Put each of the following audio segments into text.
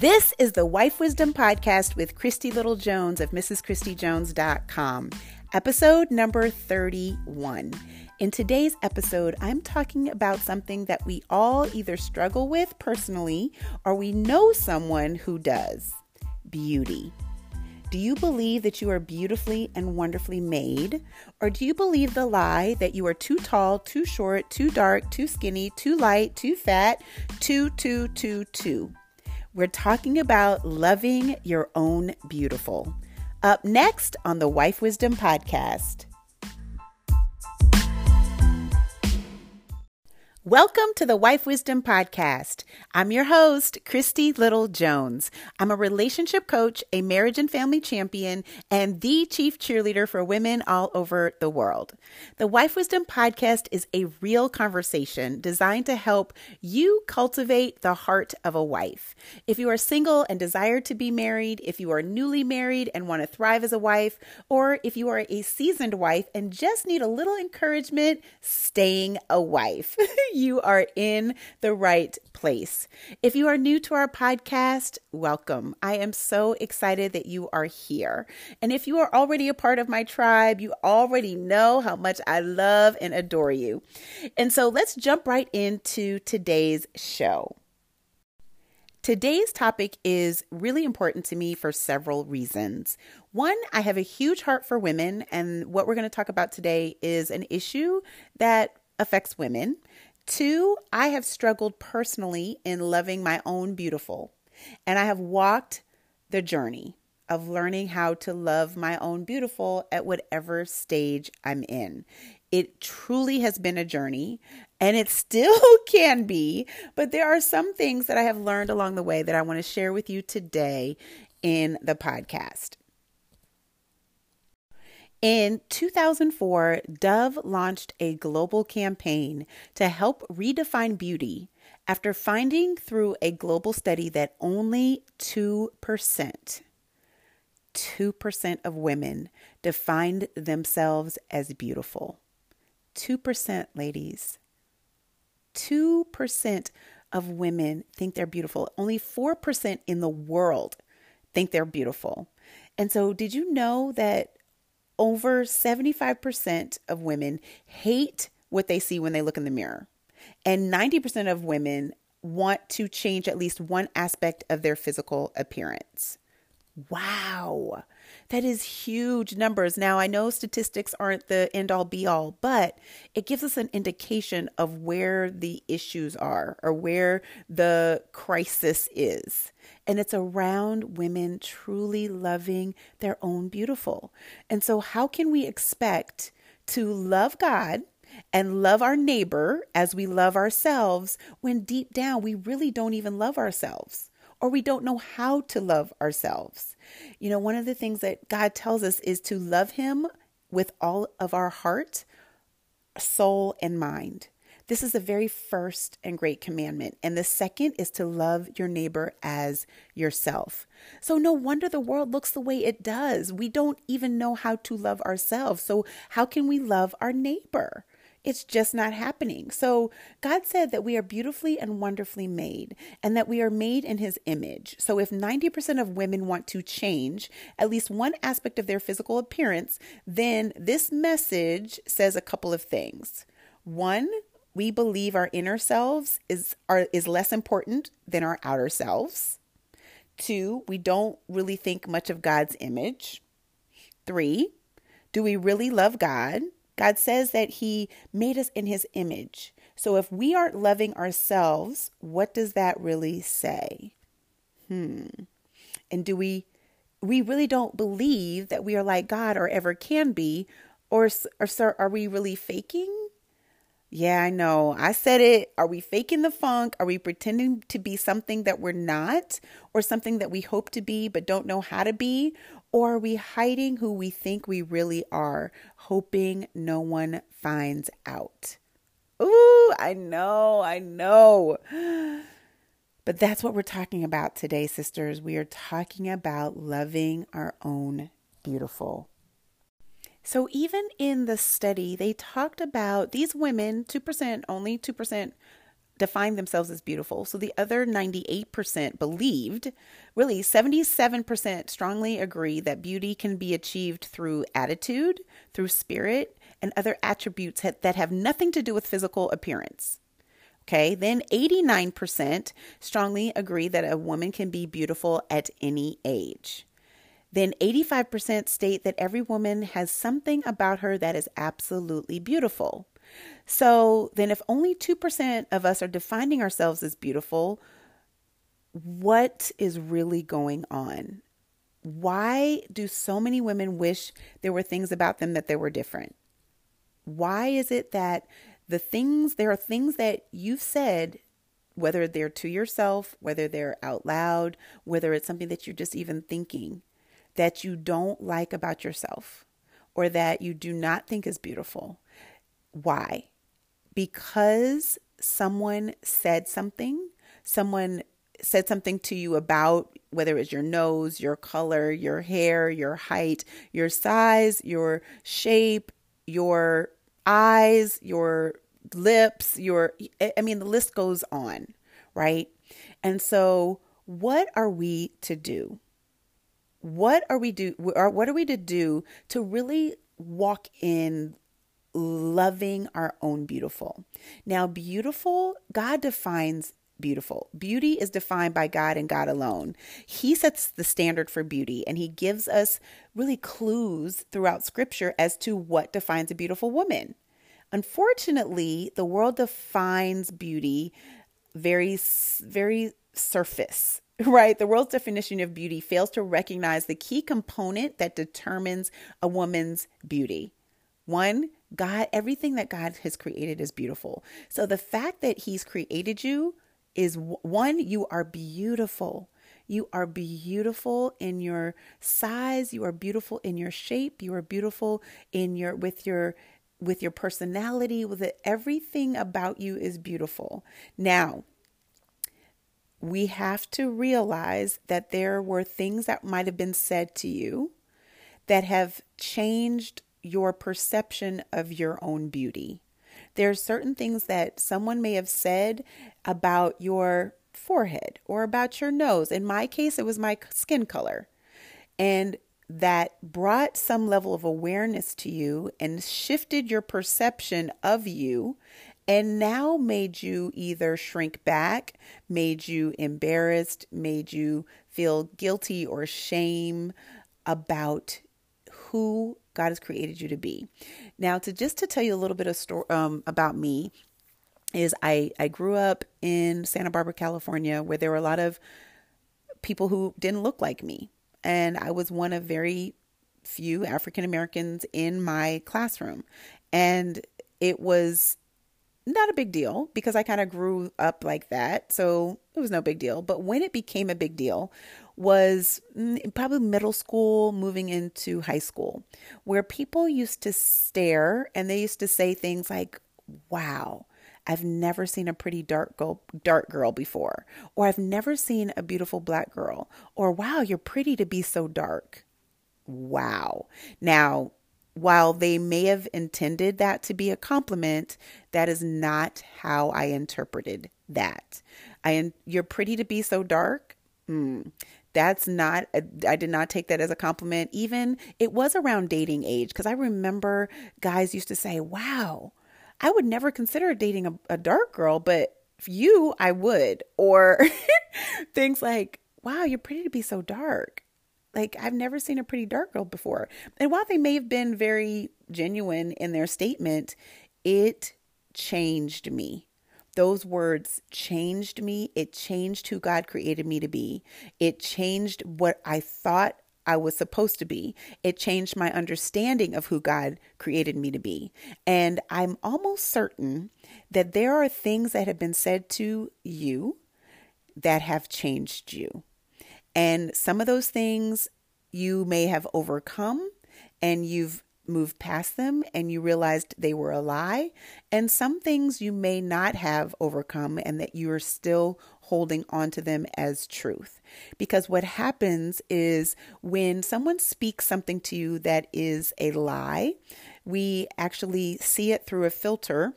This is the Wife Wisdom Podcast with Christy Little Jones of MrsChristyJones.com, episode number 31. In today's episode, I'm talking about something that we all either struggle with personally or we know someone who does beauty. Do you believe that you are beautifully and wonderfully made? Or do you believe the lie that you are too tall, too short, too dark, too skinny, too light, too fat, too, too, too, too? We're talking about loving your own beautiful. Up next on the Wife Wisdom Podcast. Welcome to the Wife Wisdom Podcast. I'm your host, Christy Little Jones. I'm a relationship coach, a marriage and family champion, and the chief cheerleader for women all over the world. The Wife Wisdom Podcast is a real conversation designed to help you cultivate the heart of a wife. If you are single and desire to be married, if you are newly married and want to thrive as a wife, or if you are a seasoned wife and just need a little encouragement staying a wife. you are in the right place. If you are new to our podcast, welcome. I am so excited that you are here. And if you are already a part of my tribe, you already know how much I love and adore you. And so let's jump right into today's show. Today's topic is really important to me for several reasons. One, I have a huge heart for women, and what we're going to talk about today is an issue that affects women. Two, I have struggled personally in loving my own beautiful, and I have walked the journey of learning how to love my own beautiful at whatever stage I'm in. It truly has been a journey and it still can be, but there are some things that I have learned along the way that I want to share with you today in the podcast. In 2004, Dove launched a global campaign to help redefine beauty after finding through a global study that only 2%, 2% of women defined themselves as beautiful. 2%, ladies. 2% of women think they're beautiful. Only 4% in the world think they're beautiful. And so, did you know that over 75% of women hate what they see when they look in the mirror. And 90% of women want to change at least one aspect of their physical appearance. Wow. That is huge numbers. Now, I know statistics aren't the end all be all, but it gives us an indication of where the issues are or where the crisis is. And it's around women truly loving their own beautiful. And so, how can we expect to love God? and love our neighbor as we love ourselves when deep down we really don't even love ourselves or we don't know how to love ourselves. You know, one of the things that God tells us is to love Him with all of our heart, soul, and mind. This is the very first and great commandment. And the second is to love your neighbor as yourself. So, no wonder the world looks the way it does. We don't even know how to love ourselves. So, how can we love our neighbor? It's just not happening. So, God said that we are beautifully and wonderfully made and that we are made in His image. So, if 90% of women want to change at least one aspect of their physical appearance, then this message says a couple of things. One, we believe our inner selves is are, is less important than our outer selves. Two, we don't really think much of God's image. Three, do we really love God? God says that He made us in His image. So if we aren't loving ourselves, what does that really say? Hmm. And do we we really don't believe that we are like God or ever can be, or or are we really faking? Yeah, I know. I said it. Are we faking the funk? Are we pretending to be something that we're not, or something that we hope to be but don't know how to be? Or are we hiding who we think we really are, hoping no one finds out? Ooh, I know, I know. But that's what we're talking about today, sisters. We are talking about loving our own beautiful. So, even in the study, they talked about these women, 2%, only 2% defined themselves as beautiful. So the other 98% believed, really 77% strongly agree that beauty can be achieved through attitude, through spirit, and other attributes that have nothing to do with physical appearance. Okay, then 89% strongly agree that a woman can be beautiful at any age. Then 85% state that every woman has something about her that is absolutely beautiful. So then, if only 2% of us are defining ourselves as beautiful, what is really going on? Why do so many women wish there were things about them that they were different? Why is it that the things, there are things that you've said, whether they're to yourself, whether they're out loud, whether it's something that you're just even thinking, that you don't like about yourself or that you do not think is beautiful? Why? Because someone said something, someone said something to you about whether it's your nose, your color, your hair, your height, your size, your shape, your eyes, your lips, your, I mean, the list goes on, right? And so, what are we to do? What are we do? What are we to do to really walk in loving our own beautiful? Now, beautiful, God defines beautiful. Beauty is defined by God and God alone. He sets the standard for beauty and he gives us really clues throughout scripture as to what defines a beautiful woman. Unfortunately, the world defines beauty very very surface right? The world's definition of beauty fails to recognize the key component that determines a woman's beauty. One, God, everything that God has created is beautiful. So the fact that He's created you is one, you are beautiful. You are beautiful in your size, you are beautiful in your shape, you are beautiful in your with your with your personality, with it, everything about you is beautiful. Now, we have to realize that there were things that might have been said to you that have changed your perception of your own beauty. There are certain things that someone may have said about your forehead or about your nose. In my case, it was my skin color. And that brought some level of awareness to you and shifted your perception of you and now made you either shrink back, made you embarrassed, made you feel guilty or shame about who God has created you to be. Now, to just to tell you a little bit of story um, about me, is I I grew up in Santa Barbara, California, where there were a lot of people who didn't look like me, and I was one of very few African Americans in my classroom, and it was not a big deal because I kind of grew up like that. So it was no big deal. But when it became a big deal was probably middle school, moving into high school, where people used to stare and they used to say things like, wow. I've never seen a pretty dark girl, dark girl before, or I've never seen a beautiful black girl, or wow, you're pretty to be so dark. Wow. Now, while they may have intended that to be a compliment, that is not how I interpreted that. I you're pretty to be so dark. Mm, that's not a, I did not take that as a compliment. Even it was around dating age because I remember guys used to say, "Wow, I would never consider dating a, a dark girl, but you, I would." Or things like, "Wow, you're pretty to be so dark." Like, I've never seen a pretty dark girl before. And while they may have been very genuine in their statement, it changed me. Those words changed me. It changed who God created me to be. It changed what I thought I was supposed to be. It changed my understanding of who God created me to be. And I'm almost certain that there are things that have been said to you that have changed you. And some of those things you may have overcome and you've moved past them and you realized they were a lie. And some things you may not have overcome and that you are still holding on to them as truth. Because what happens is when someone speaks something to you that is a lie, we actually see it through a filter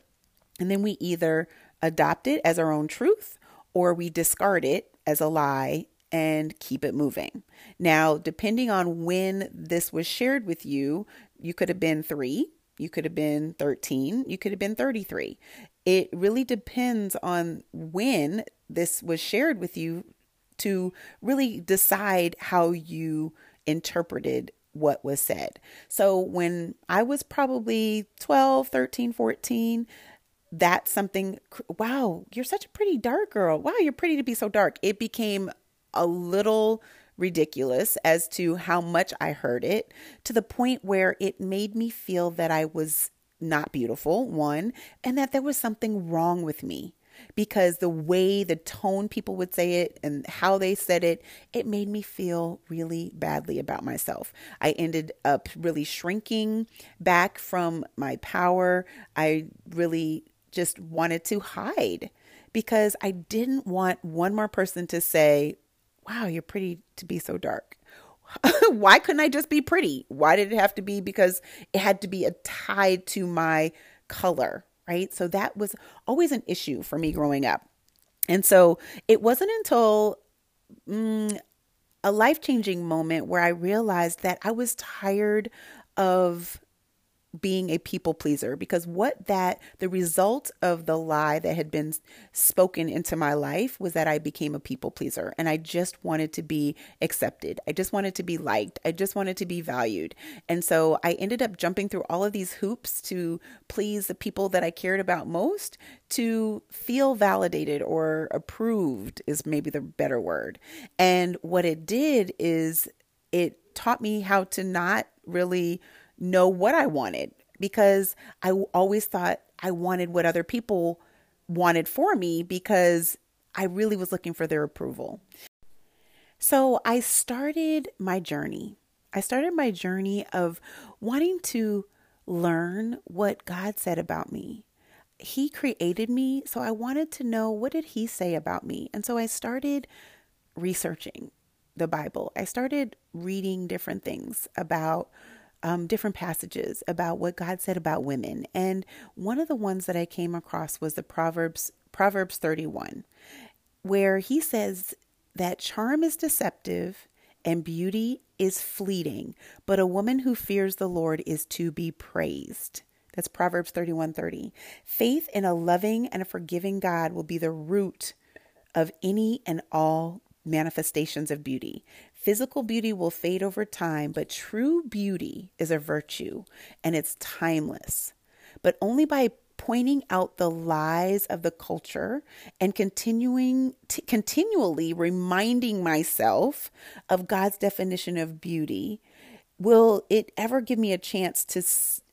and then we either adopt it as our own truth or we discard it as a lie and keep it moving. Now, depending on when this was shared with you, you could have been three, you could have been 13, you could have been 33. It really depends on when this was shared with you to really decide how you interpreted what was said. So when I was probably 12, 13, 14, that's something wow, you're such a pretty dark girl. Wow, you're pretty to be so dark. It became a little ridiculous as to how much I heard it to the point where it made me feel that I was not beautiful, one, and that there was something wrong with me because the way the tone people would say it and how they said it, it made me feel really badly about myself. I ended up really shrinking back from my power. I really just wanted to hide because I didn't want one more person to say, Wow, you're pretty to be so dark. Why couldn't I just be pretty? Why did it have to be because it had to be a tied to my color? right? So that was always an issue for me growing up. And so it wasn't until mm, a life changing moment where I realized that I was tired of being a people pleaser because what that the result of the lie that had been spoken into my life was that I became a people pleaser and I just wanted to be accepted. I just wanted to be liked. I just wanted to be valued. And so I ended up jumping through all of these hoops to please the people that I cared about most to feel validated or approved is maybe the better word. And what it did is it taught me how to not really know what I wanted because I always thought I wanted what other people wanted for me because I really was looking for their approval. So I started my journey. I started my journey of wanting to learn what God said about me. He created me, so I wanted to know what did he say about me. And so I started researching the Bible. I started reading different things about um, different passages about what God said about women. And one of the ones that I came across was the Proverbs Proverbs 31, where he says that charm is deceptive and beauty is fleeting, but a woman who fears the Lord is to be praised. That's Proverbs 31:30. Faith in a loving and a forgiving God will be the root of any and all manifestations of beauty. Physical beauty will fade over time, but true beauty is a virtue and it's timeless. But only by pointing out the lies of the culture and continuing continually reminding myself of God's definition of beauty will it ever give me a chance to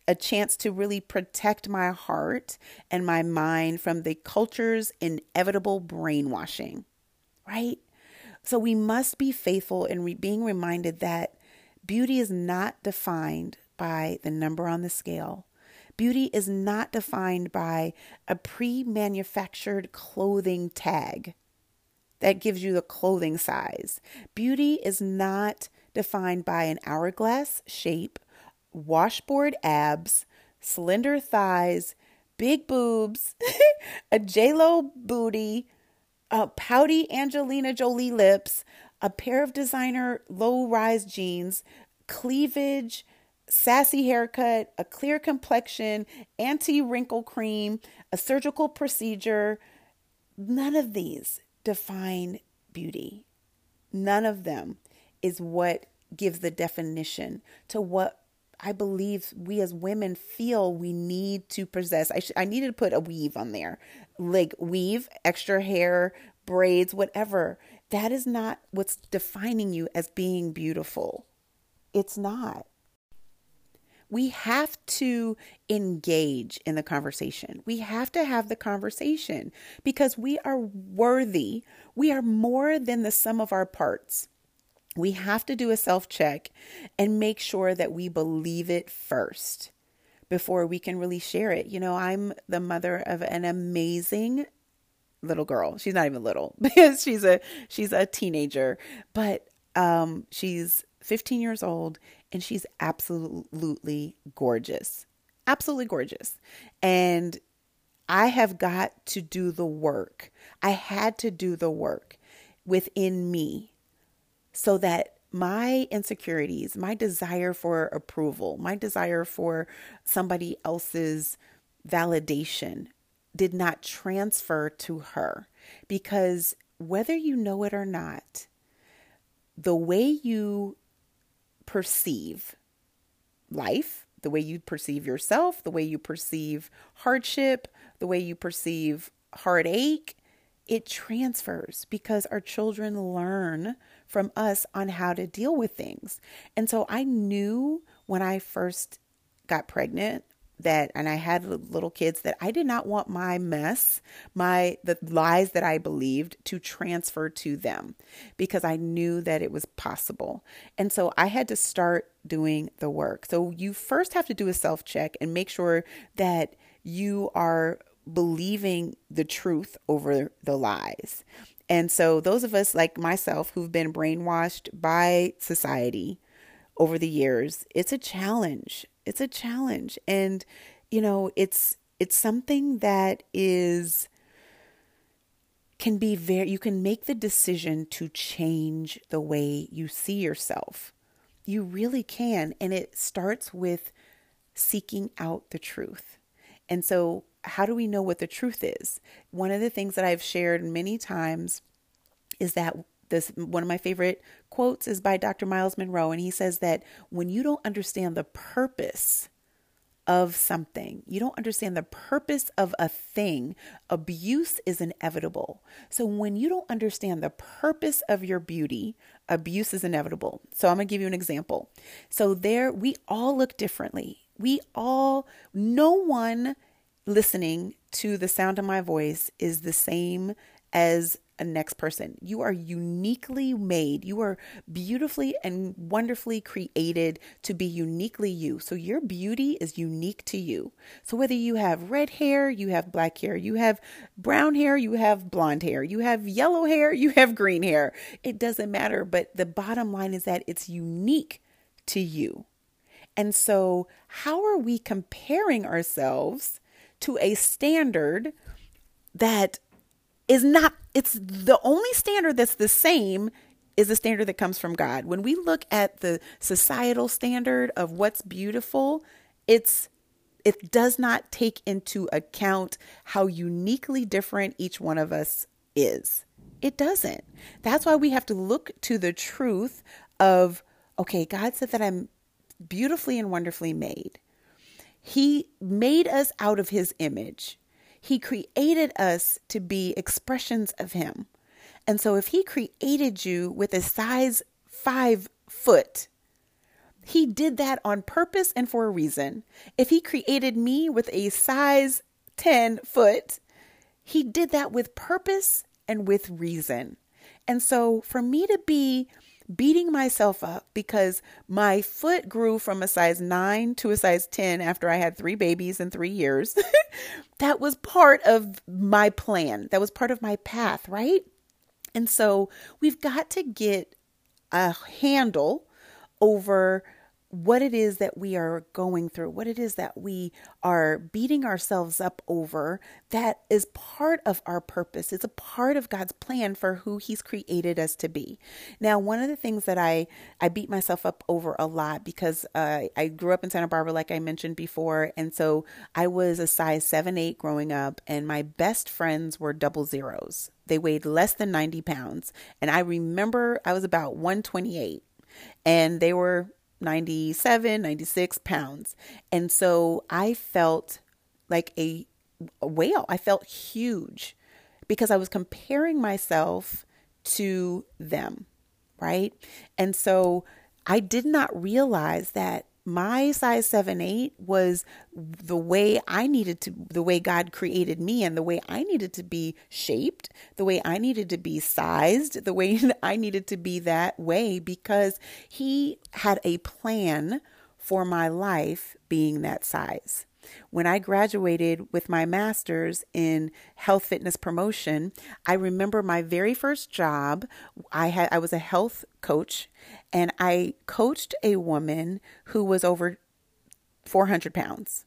a chance to really protect my heart and my mind from the culture's inevitable brainwashing right so we must be faithful in re- being reminded that beauty is not defined by the number on the scale. Beauty is not defined by a pre manufactured clothing tag that gives you the clothing size. Beauty is not defined by an hourglass shape, washboard abs, slender thighs, big boobs, a J-Lo booty, uh, pouty Angelina Jolie lips, a pair of designer low rise jeans, cleavage, sassy haircut, a clear complexion, anti wrinkle cream, a surgical procedure. None of these define beauty. None of them is what gives the definition to what I believe we as women feel we need to possess. I, sh- I needed to put a weave on there, like weave, extra hair, braids, whatever. That is not what's defining you as being beautiful. It's not. We have to engage in the conversation. We have to have the conversation because we are worthy. We are more than the sum of our parts we have to do a self check and make sure that we believe it first before we can really share it. You know, I'm the mother of an amazing little girl. She's not even little because she's a she's a teenager, but um she's 15 years old and she's absolutely gorgeous. Absolutely gorgeous. And I have got to do the work. I had to do the work within me so that my insecurities, my desire for approval, my desire for somebody else's validation did not transfer to her. Because whether you know it or not, the way you perceive life, the way you perceive yourself, the way you perceive hardship, the way you perceive heartache, it transfers because our children learn from us on how to deal with things. And so I knew when I first got pregnant that and I had little kids that I did not want my mess, my the lies that I believed to transfer to them because I knew that it was possible. And so I had to start doing the work. So you first have to do a self-check and make sure that you are believing the truth over the lies. And so, those of us like myself who've been brainwashed by society over the years, it's a challenge. It's a challenge. And, you know, it's, it's something that is, can be very, you can make the decision to change the way you see yourself. You really can. And it starts with seeking out the truth. And so, how do we know what the truth is? One of the things that I've shared many times is that this one of my favorite quotes is by Dr. Myles Munroe and he says that when you don't understand the purpose of something, you don't understand the purpose of a thing, abuse is inevitable. So when you don't understand the purpose of your beauty, abuse is inevitable. So I'm going to give you an example. So there we all look differently. We all no one listening to the sound of my voice is the same as a next person. You are uniquely made. You are beautifully and wonderfully created to be uniquely you. So your beauty is unique to you. So whether you have red hair, you have black hair, you have brown hair, you have blonde hair, you have yellow hair, you have green hair, it doesn't matter. But the bottom line is that it's unique to you. And so, how are we comparing ourselves to a standard that is not, it's the only standard that's the same is the standard that comes from God. When we look at the societal standard of what's beautiful, it's it does not take into account how uniquely different each one of us is. It doesn't. That's why we have to look to the truth of okay, God said that I'm beautifully and wonderfully made. He made us out of His image. He created us to be expressions of Him. And so, if He created you with a size five foot, He did that on purpose and for a reason. If He created me with a size 10 foot, He did that with purpose and with reason. And so, for me to be beating myself up because my foot grew from a size 9 to a size 10 after I had three babies in three years. that was part of my plan, that was part of my path, right? And so we've got to get a handle over what it is that we are going through, what it is that we are beating ourselves up over, that is part of our purpose. It's a part of God's plan for who He's created us to be. Now, one of the things that I, I beat myself up over a lot because uh, I grew up in Santa Barbara, like I mentioned before. And so I was a size 7 8 growing up, and my best friends were double zeros. They weighed less than 90 pounds. And I remember I was about 128 and they were 97, 96 pounds. And so I felt like a, a whale. I felt huge because I was comparing myself to them, right? And so I did not realize that my size 7 8 was the way I needed to, the way God created me and the way I needed to be shaped, the way I needed to be sized, the way I needed to be that way because He had a plan for my life being that size. When I graduated with my master's in health fitness promotion, I remember my very first job. I had I was a health coach and I coached a woman who was over 400 pounds.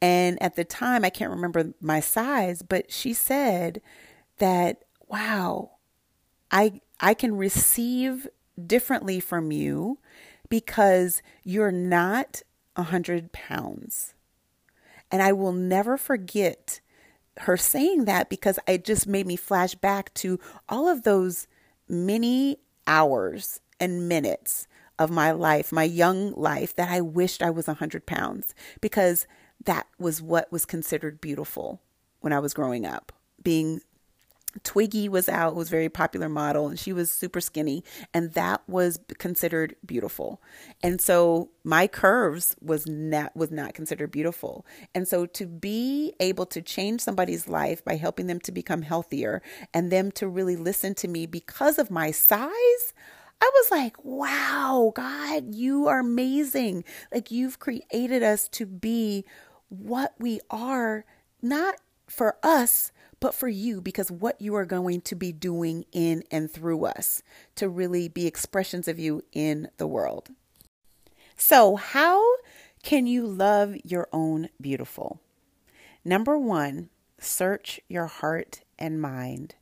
And at the time, I can't remember my size, but she said that, wow, I, I can receive differently from you because you're not a hundred pounds. And I will never forget her saying that because it just made me flash back to all of those many hours and minutes of my life, my young life, that I wished I was 100 pounds because that was what was considered beautiful when I was growing up. Being Twiggy was out, was very popular model, and she was super skinny, and that was considered beautiful. And so my curves was not was not considered beautiful. And so to be able to change somebody's life by helping them to become healthier and them to really listen to me because of my size, I was like, wow, God, you are amazing. Like you've created us to be what we are, not for us, but for you, because what you are going to be doing in and through us to really be expressions of you in the world. So, how can you love your own beautiful? Number one, search your heart and mind.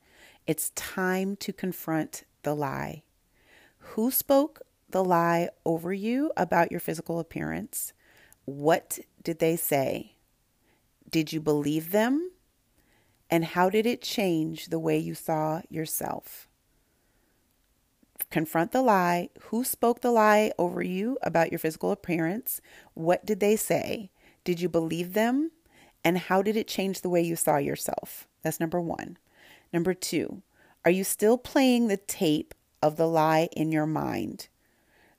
It's time to confront the lie. Who spoke the lie over you about your physical appearance? What did they say? Did you believe them? And how did it change the way you saw yourself? Confront the lie. Who spoke the lie over you about your physical appearance? What did they say? Did you believe them? And how did it change the way you saw yourself? That's number one. Number two, are you still playing the tape of the lie in your mind?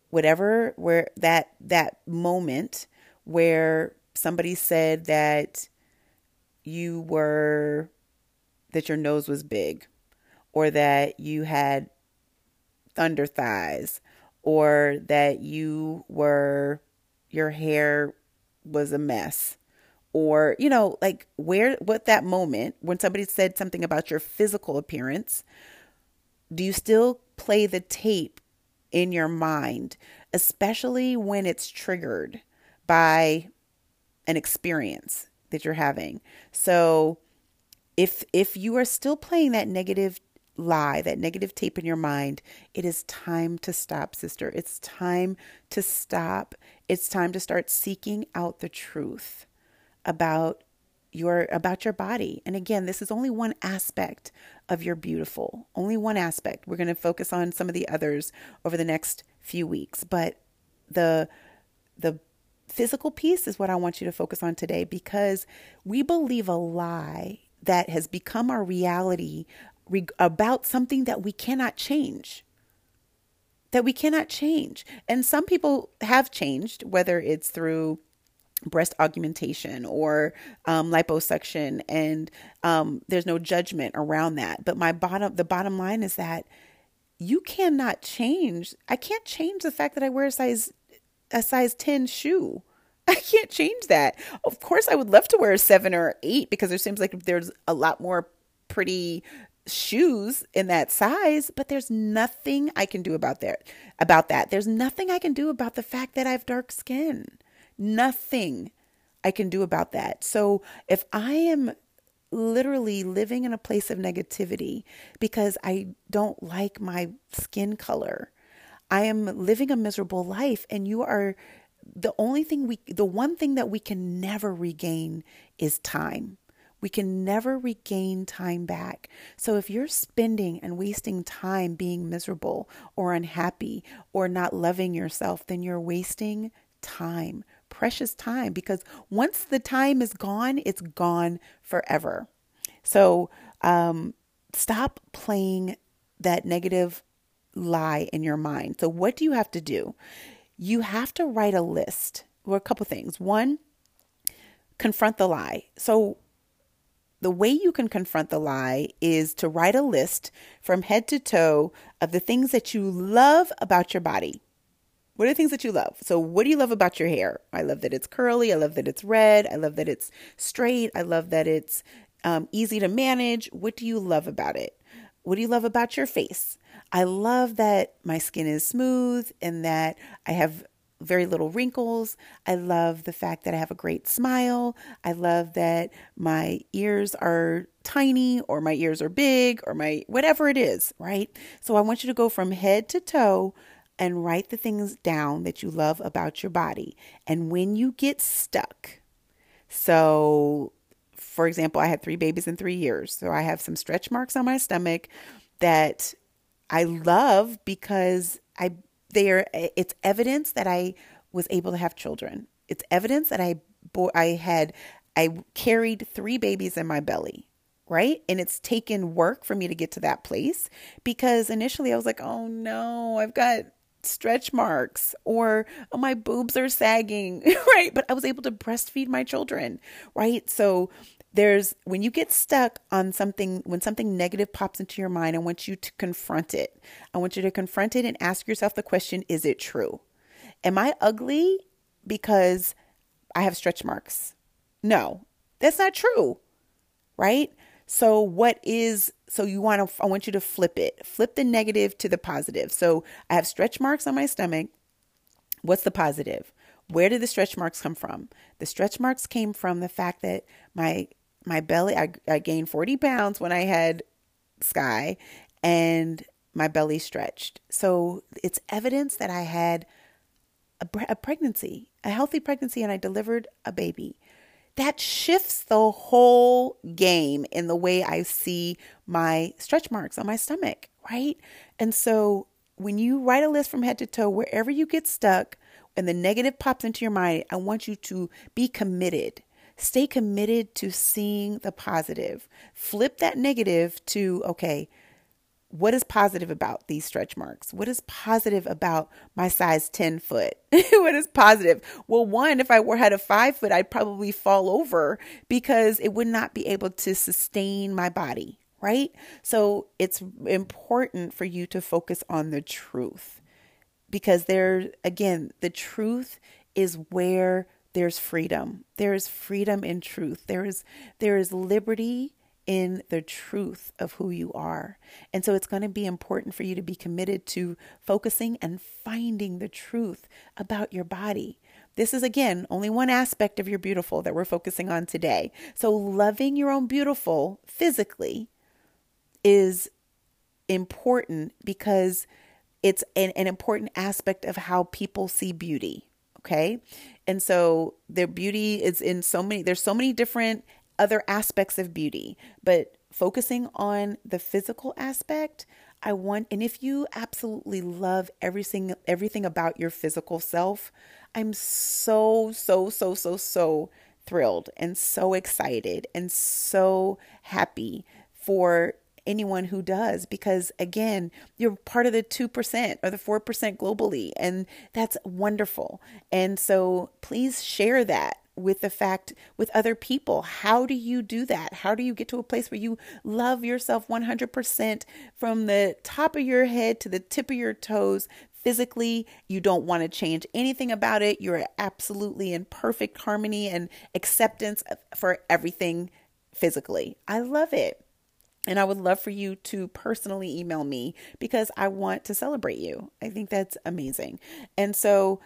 Whatever where that that moment where somebody said that you were that your nose was big or that you had thunder thighs or that you were your hair was a mess or you know like where what that moment when somebody said something about your physical appearance do you still play the tape in your mind especially when it's triggered by an experience that you're having? So if if you are still playing that negative lie, that negative tape in your mind, it is time to stop, sister. It's time to stop. It's time to start seeking out the truth about your about your body. And again, this is only one aspect of your beautiful. Only one aspect. We're going to focus on some of the others over the next few weeks, but the the physical piece is what I want you to focus on today because we believe a lie that has become our reality re- about something that we cannot change. That we cannot change. And some people have changed, whether it's through breast augmentation or um, liposuction, and um, there's no judgment around that. But my bottom, the bottom line is that you cannot change. I can't change the fact that I wear a size a size 10 shoe. I can't change that. Of course, I would love to wear a seven or eight because there seems like there's a lot more pretty shoes in that size, but there's nothing I can do about that. About that, there's nothing I can do about the fact that I have dark skin. Nothing I can do about that. So if I am literally living in a place of negativity because I don't like my skin color. I am living a miserable life and you are the only thing we, the one thing that we can never regain is time. We can never regain time back. So if you're spending and wasting time being miserable or unhappy or not loving yourself, then you're wasting time, precious time, because once the time is gone, it's gone forever. So um, stop playing that negative lie in your mind. So, what do you have to do? You have to write a list or a couple things. One, confront the lie. So, the way you can confront the lie is to write a list from head to toe of the things that you love about your body. What are the things that you love? So, what do you love about your hair? I love that it's curly. I love that it's red. I love that it's straight. I love that it's um, easy to manage. What do you love about it? What do you love about your face? I love that my skin is smooth and that I have very little wrinkles. I love the fact that I have a great smile. I love that my ears are tiny or my ears are big or my whatever it is, right? So I want you to go from head to toe and write the things down that you love about your body. And when you get stuck, so for example, I had three babies in three years. So I have some stretch marks on my stomach that I love because I they are it's evidence that I was able to have children. It's evidence that I bore, I had I carried three babies in my belly right? And it's taken work for me to get to that place because initially I was like, oh no, I've got stretch marks or oh, my boobs are sagging, right? But I was able to breastfeed my children, right? So there's when you get stuck on something, when something negative pops into your mind, I want you to confront it. I want you to confront it and ask yourself the question is it true? Am I ugly because I have stretch marks? No, that's not true, right? So what is so you want to I want you to flip it. Flip the negative to the positive. So I have stretch marks on my stomach. What's the positive? Where did the stretch marks come from? The stretch marks came from the fact that my my belly I, I gained 40 pounds when I had Sky and my belly stretched. So it's evidence that I had a, a pregnancy, a healthy pregnancy and I delivered a baby that shifts the whole game in the way I see my stretch marks on my stomach, right? And so when you write a list from head to toe, wherever you get stuck and the negative pops into your mind, I want you to be committed. Stay committed to seeing the positive. Flip that negative to, okay, what is positive about these stretch marks? What is positive about my size 10 foot? what is positive? Well, one, if I were had a five foot, I'd probably fall over because it would not be able to sustain my body, right? So it's important for you to focus on the truth because there, again, the truth is where there's freedom. There is freedom in truth. There is there is liberty in the truth of who you are. And so it's going to be important for you to be committed to focusing and finding the truth about your body. This is again only one aspect of your beautiful that we're focusing on today. So, loving your own beautiful physically is important because it's an, an important aspect of how people see beauty. Okay. And so their beauty is in so many, there's so many different other aspects of beauty, but focusing on the physical aspect, I want and if you absolutely love everything everything about your physical self, I'm so so so so so thrilled and so excited and so happy for anyone who does because again you're part of the 2% or the 4% globally and that's wonderful and so please share that with the fact with other people. How do you do that? How do you get to a place where you love yourself 100% from the top of your head to the tip of your toes? Physically, you don't want to change anything about it. You're absolutely in perfect harmony and acceptance for everything physically. I love it. And I would love for you to personally email me because I want to celebrate you. I think that's amazing. And so,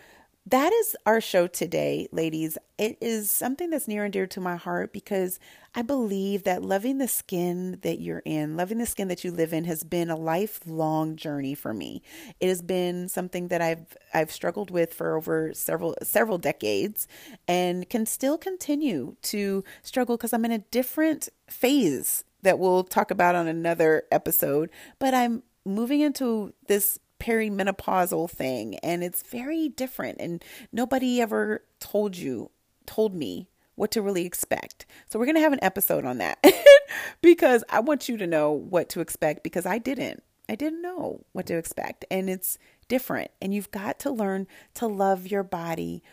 that is our show today, ladies. It is something that's near and dear to my heart because I believe that loving the skin that you're in, loving the skin that you live in has been a lifelong journey for me. It has been something that I've I've struggled with for over several several decades and can still continue to struggle because I'm in a different phase that we'll talk about on another episode, but I'm moving into this perimenopausal thing and it's very different and nobody ever told you told me what to really expect. So we're going to have an episode on that because I want you to know what to expect because I didn't. I didn't know what to expect and it's different and you've got to learn to love your body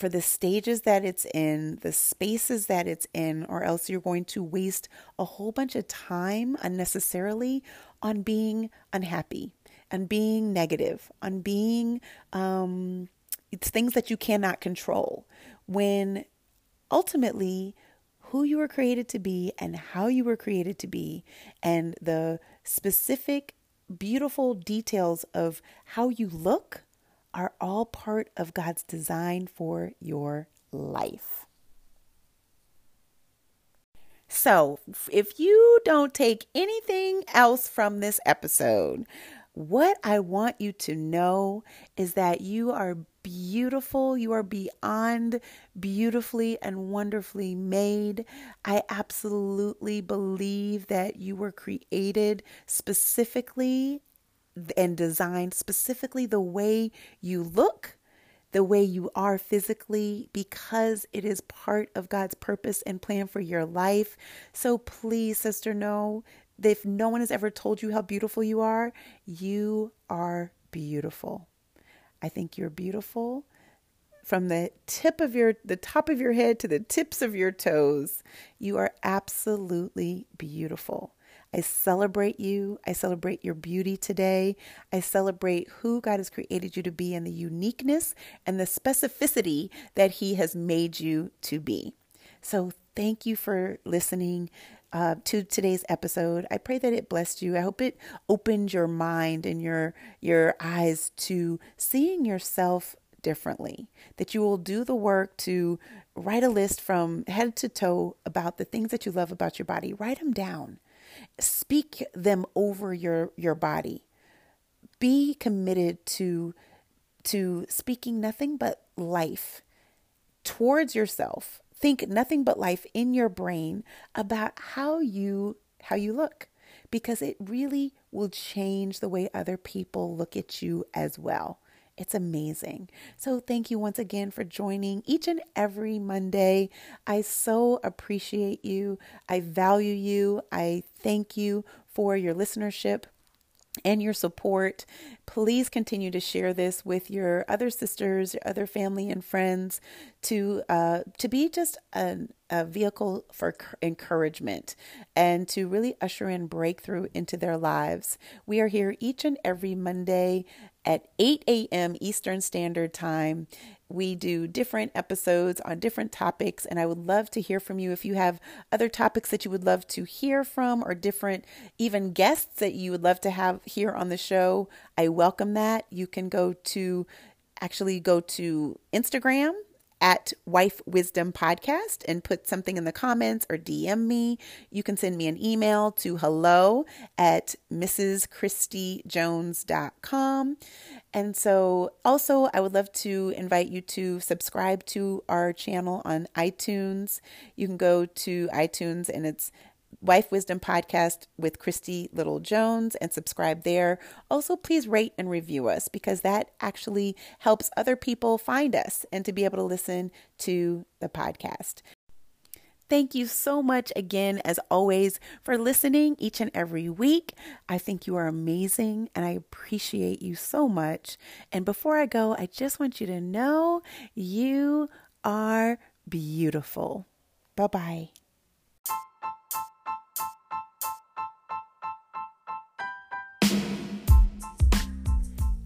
for the stages that it's in, the spaces that it's in, or else you're going to waste a whole bunch of time unnecessarily on being unhappy and being negative, on being um, it's things that you cannot control. When ultimately, who you were created to be and how you were created to be, and the specific, beautiful details of how you look are all part of God's design for your life. So, if you don't take anything else from this episode, what I want you to know is that you are beautiful. You are beyond beautifully and wonderfully made. I absolutely believe that you were created specifically and designed specifically the way you look the way you are physically because it is part of God's purpose and plan for your life. So please, sister, know that if no one has ever told you how beautiful you are, you are beautiful. I think you're beautiful from the tip of your the top of your head to the tips of your toes. You are absolutely beautiful. I celebrate you. I celebrate your beauty today. I celebrate who God has created you to be and the uniqueness and the specificity that He has made you to be. So, thank you for listening. Uh, to today's episode. I pray that it blessed you. I hope it opened your mind and your your eyes to seeing yourself differently. That you will do the work to write a list from head to toe about the things that you love about your body. Write them down speak them over your your body. Be committed to to speaking nothing but life towards yourself. Think nothing but life in your brain about how you how you look because it really will change the way other people look at you as well it's amazing. So, thank you once again for joining each and every Monday. I so appreciate you. I value you. I thank you for your listenership and your support. Please continue to share this with your other sisters, your other family and friends to uh, to be just a, a vehicle for encouragement and to really usher in breakthrough into their lives. We are here each and every Monday at 8 a.m. Eastern Standard Time. We do different episodes on different topics, and I would love to hear from you if you have other topics that you would love to hear from or different, even guests that you would love to have here on the show. I welcome that. You can go to actually go to Instagram at Wife Wisdom Podcast and put something in the comments or DM me. You can send me an email to hello at mrschristyjones.com. And so, also, I would love to invite you to subscribe to our channel on iTunes. You can go to iTunes and it's Wife Wisdom Podcast with Christy Little Jones and subscribe there. Also, please rate and review us because that actually helps other people find us and to be able to listen to the podcast. Thank you so much again, as always, for listening each and every week. I think you are amazing and I appreciate you so much. And before I go, I just want you to know you are beautiful. Bye bye.